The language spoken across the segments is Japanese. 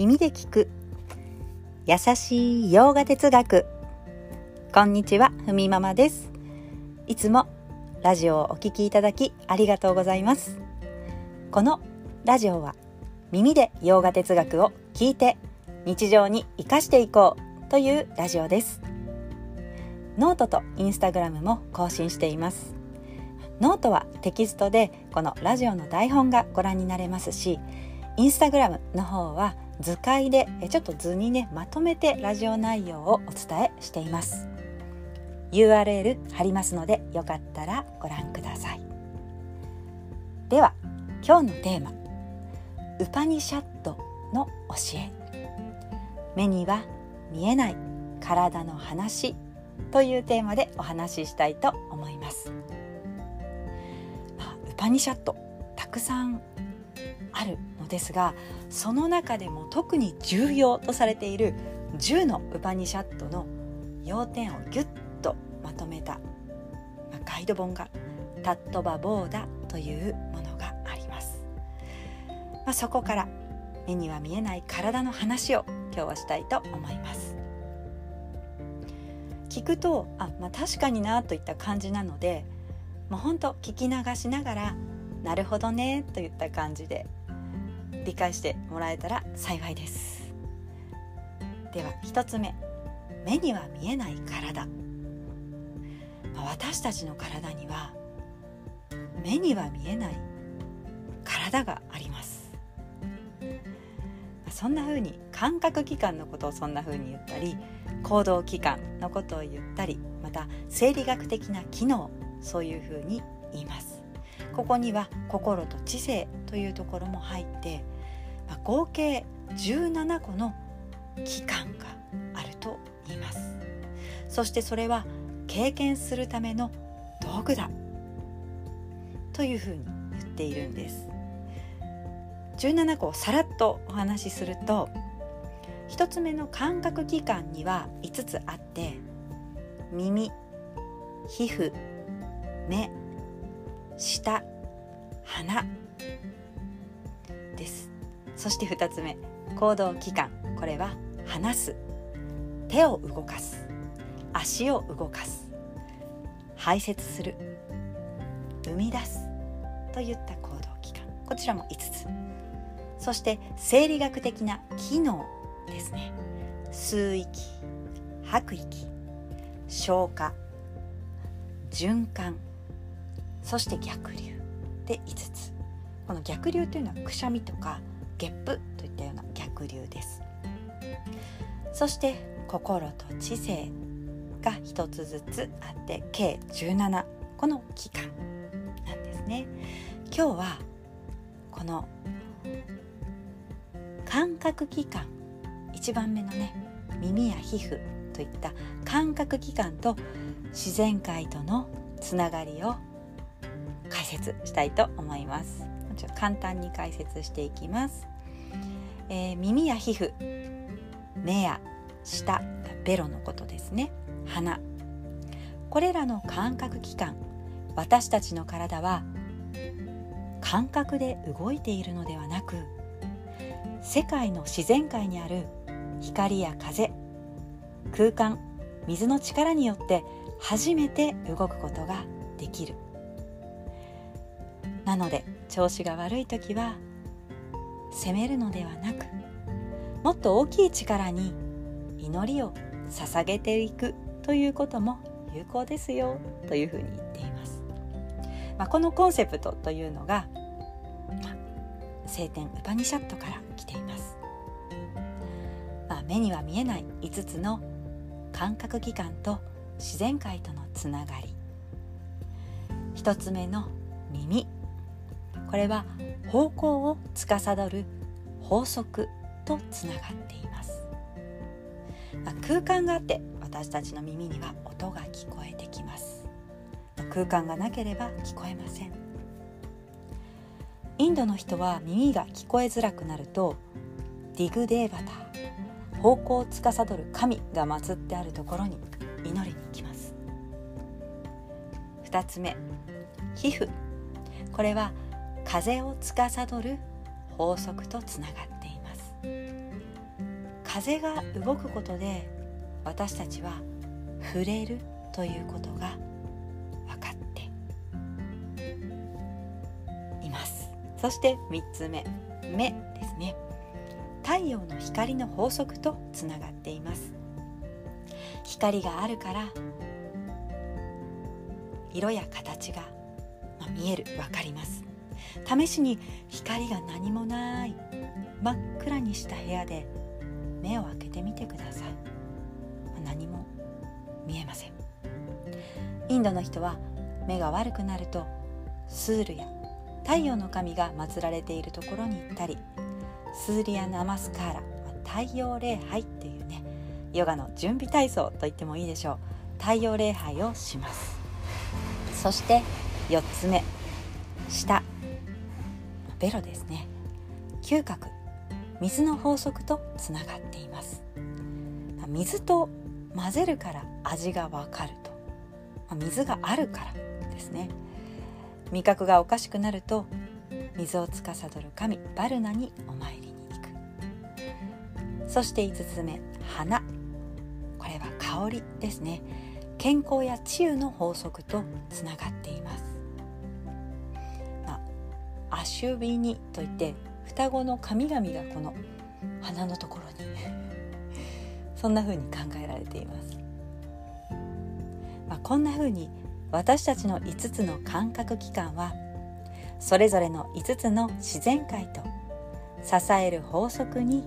耳で聞く。優しいヨガ哲学。こんにちはふみママです。いつもラジオをお聞きいただきありがとうございます。このラジオは耳でヨガ哲学を聞いて日常に生かしていこうというラジオです。ノートとインスタグラムも更新しています。ノートはテキストでこのラジオの台本がご覧になれますしインスタグラムの方は図解でちょっと図にねまとめてラジオ内容をお伝えしています。URL 貼りますのでよかったらご覧ください。では今日のテーマ。ウパニシャットの教え。目には見えない体の話というテーマでお話ししたいと思います。あ、ウパニシャットたくさんある。ですがその中でも特に重要とされている10のウパニシャットの要点をギュッとまとめた、まあ、ガイド本がタットバボーダというものがあります、まあ、そこから目には見えない体の話を今日はしたいと思います。聞くとあ、まあ、確かになといった感じなのでもうほんと聞き流しながら「なるほどね」といった感じで理解してもらえたら幸いです。では1つ目。目には見えない体、まあ、私たちの体には目には見えない体があります。そんな風に感覚器官のことをそんな風に言ったり行動器官のことを言ったりまた生理学的な機能そういうふうに言います。ここには心と知性というところも入って、まあ、合計17個の器官があると言います。そしてそれは経験するための道具だというふうに言っているんです。17個をさらっとお話しすると1つ目の感覚器官には5つあって耳皮膚目舌鼻です。そして2つ目行動器官これは話す。手を動かす。足を動かす。排泄する。生み出す。といった行動器官こちらも5つ。そして生理学的な機能ですね。吸う息吐く息消化循環。そして逆流。で5つ。この逆流というのはくしゃみとかゲップといったような逆流です。そして心と知性が1つずつあって計17この期間なんですね。今日はこの感覚器官1番目のね耳や皮膚といった感覚器官と自然界とのつながりを解説したいと思います。簡単に解説していきます、えー、耳や皮膚目や舌ベロのことですね。鼻。これらの感覚器官私たちの体は感覚で動いているのではなく世界の自然界にある光や風空間水の力によって初めて動くことができる。なので調子が悪い時は責めるのではなくもっと大きい力に祈りを捧げていくということも有効ですよというふうに言っています。まあ、このコンセプトというのが、まあ、聖典ウパニシャットから来ています。まあ、目には見えない5つの感覚器官と自然界とのつながり1つ目の耳これは方向を司る法則とつながっています。空間があって私たちの耳には音が聞こえてきます。空間がなければ聞こえません。インドの人は耳が聞こえづらくなるとディグデーバター方向を司る神が祀ってあるところに祈りに行きます。2つ目皮膚。これは風を司る法則とつながっています。風が動くことで私たちは触れるということが分かっています。そして3つ目。目ですね。太陽の光の法則とつながっています。光があるから色や形が、ま見える。分かります。試しに光が何もない。真っ暗にした部屋で目を開けてみてください。何も見えません。インドの人は目が悪くなるとスールや太陽の神が祀られているところに行ったりスーリア・ナマスカーラ太陽礼拝っていうねヨガの準備体操と言ってもいいでしょう。太陽礼拝をします。そして4つ目下。ベロですね。嗅覚水の法則とつながっています。水と混ぜるから味がわかると。水があるからですね。味覚がおかしくなると水を司る神バルナにお参りに行く。そして5つ目花これは香りですね。健康や治癒の法則とつながっています、アシュビニといって双子の神々がこの花のところに。そんな風に考えられています、まあ、こんな風に私たちの5つの感覚器官はそれぞれの5つの自然界と支える法則に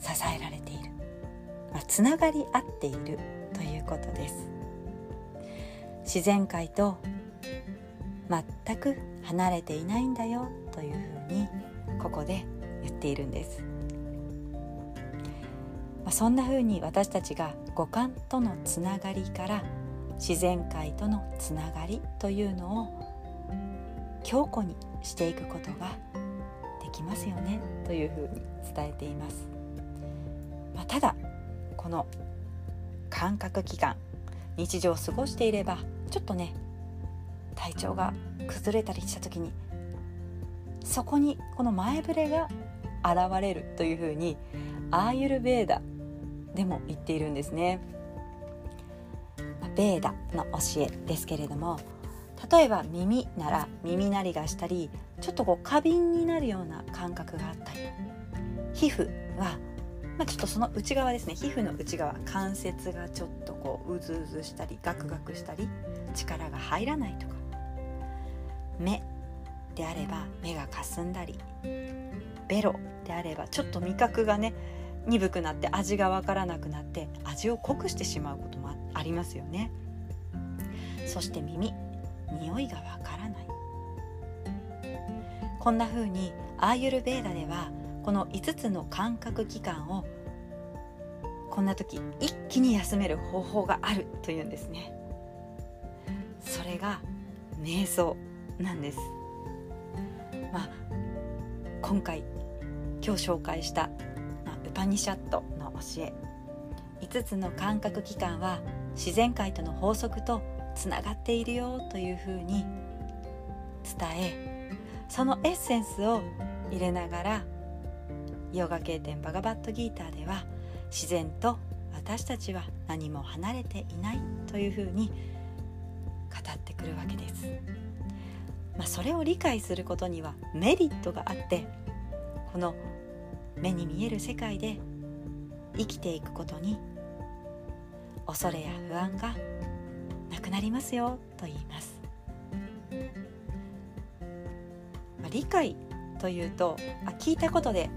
支えられている、まあ、つながり合っているということです。自然界と全く離れていないんだよというふうにここで言っているんです、まあ、そんなふうに私たちが五感とのつながりから自然界とのつながりというのを強固にしていくことができますよねというふうに伝えています、まあ、ただこの感覚期間日常を過ごしていればちょっとね体調が崩れたりした時にそこにこの前触れが現れるというふうにアーユルベーダでも言っているんですね。ベーダの教えですけれども例えば耳なら耳鳴りがしたりちょっとこう過敏になるような感覚があったり皮膚は、まあ、ちょっとその内側ですね皮膚の内側関節がちょっとこううずうずしたりガクガクしたり力が入らないとか目であれば目がかすんだりベロであればちょっと味覚がね鈍くなって味がわからなくなって味を濃くしてしまうこともありますよね。そして耳。匂いがわからない。こんな風にアーユルベーダではこの5つの感覚器官をこんな時一気に休める方法があるというんですね。それが瞑想なんですまあ今回今日紹介した、まあ、ウパニシャットの教え5つの感覚器官は自然界との法則とつながっているよというふうに伝えそのエッセンスを入れながらヨガ経典バガバットギーターでは自然と私たちは何も離れていないというふうに語ってくるわけです。まあ、それを理解することにはメリットがあってこの目に見える世界で生きていくことに恐れや不安がなくなりますよと言います、まあ、理解というとあ聞いたことで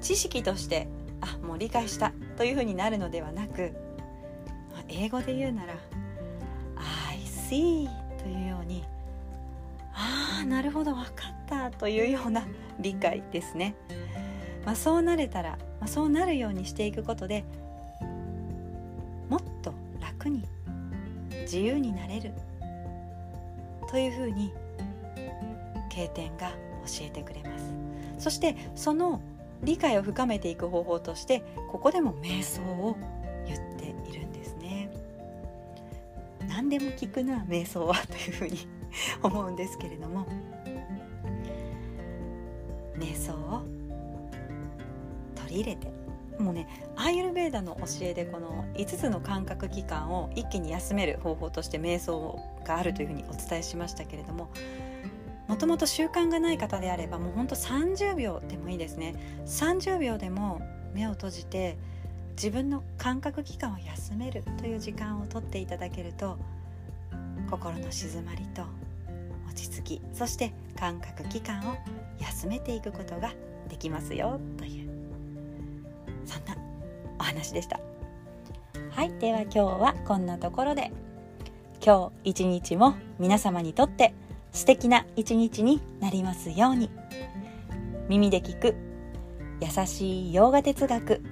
知識としてあもう理解したというふうになるのではなく、まあ、英語で言うなら「I see」というように「なるほど分かった」というような理解ですね。まあ、そうなれたら、まあ、そうなるようにしていくことでもっと楽に自由になれるというふうに経典が教えてくれます。そしてその理解を深めていく方法としてここでも瞑想を言っているんですね。何でも聞くな瞑想はというふうに 思うんですけれども。瞑想を取り入れて。もうねアーユルベーダの教えでこの5つの感覚器官を一気に休める方法として瞑想があるというふうにお伝えしましたけれどももともと習慣がない方であればもうほんと30秒でもいいですね。30秒でも目を閉じて自分の感覚器官を休めるという時間をとっていただけると心の静まりと落ち着きそして感覚器官を休めていくことができますよという。そんなお話でした。はいでは今日はこんなところで今日一日も皆様にとって素敵な一日になりますように。耳で聞く優しい洋画哲学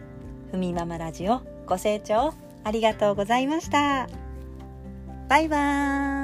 ふみママラジオご清聴ありがとうございました。バイバーイ。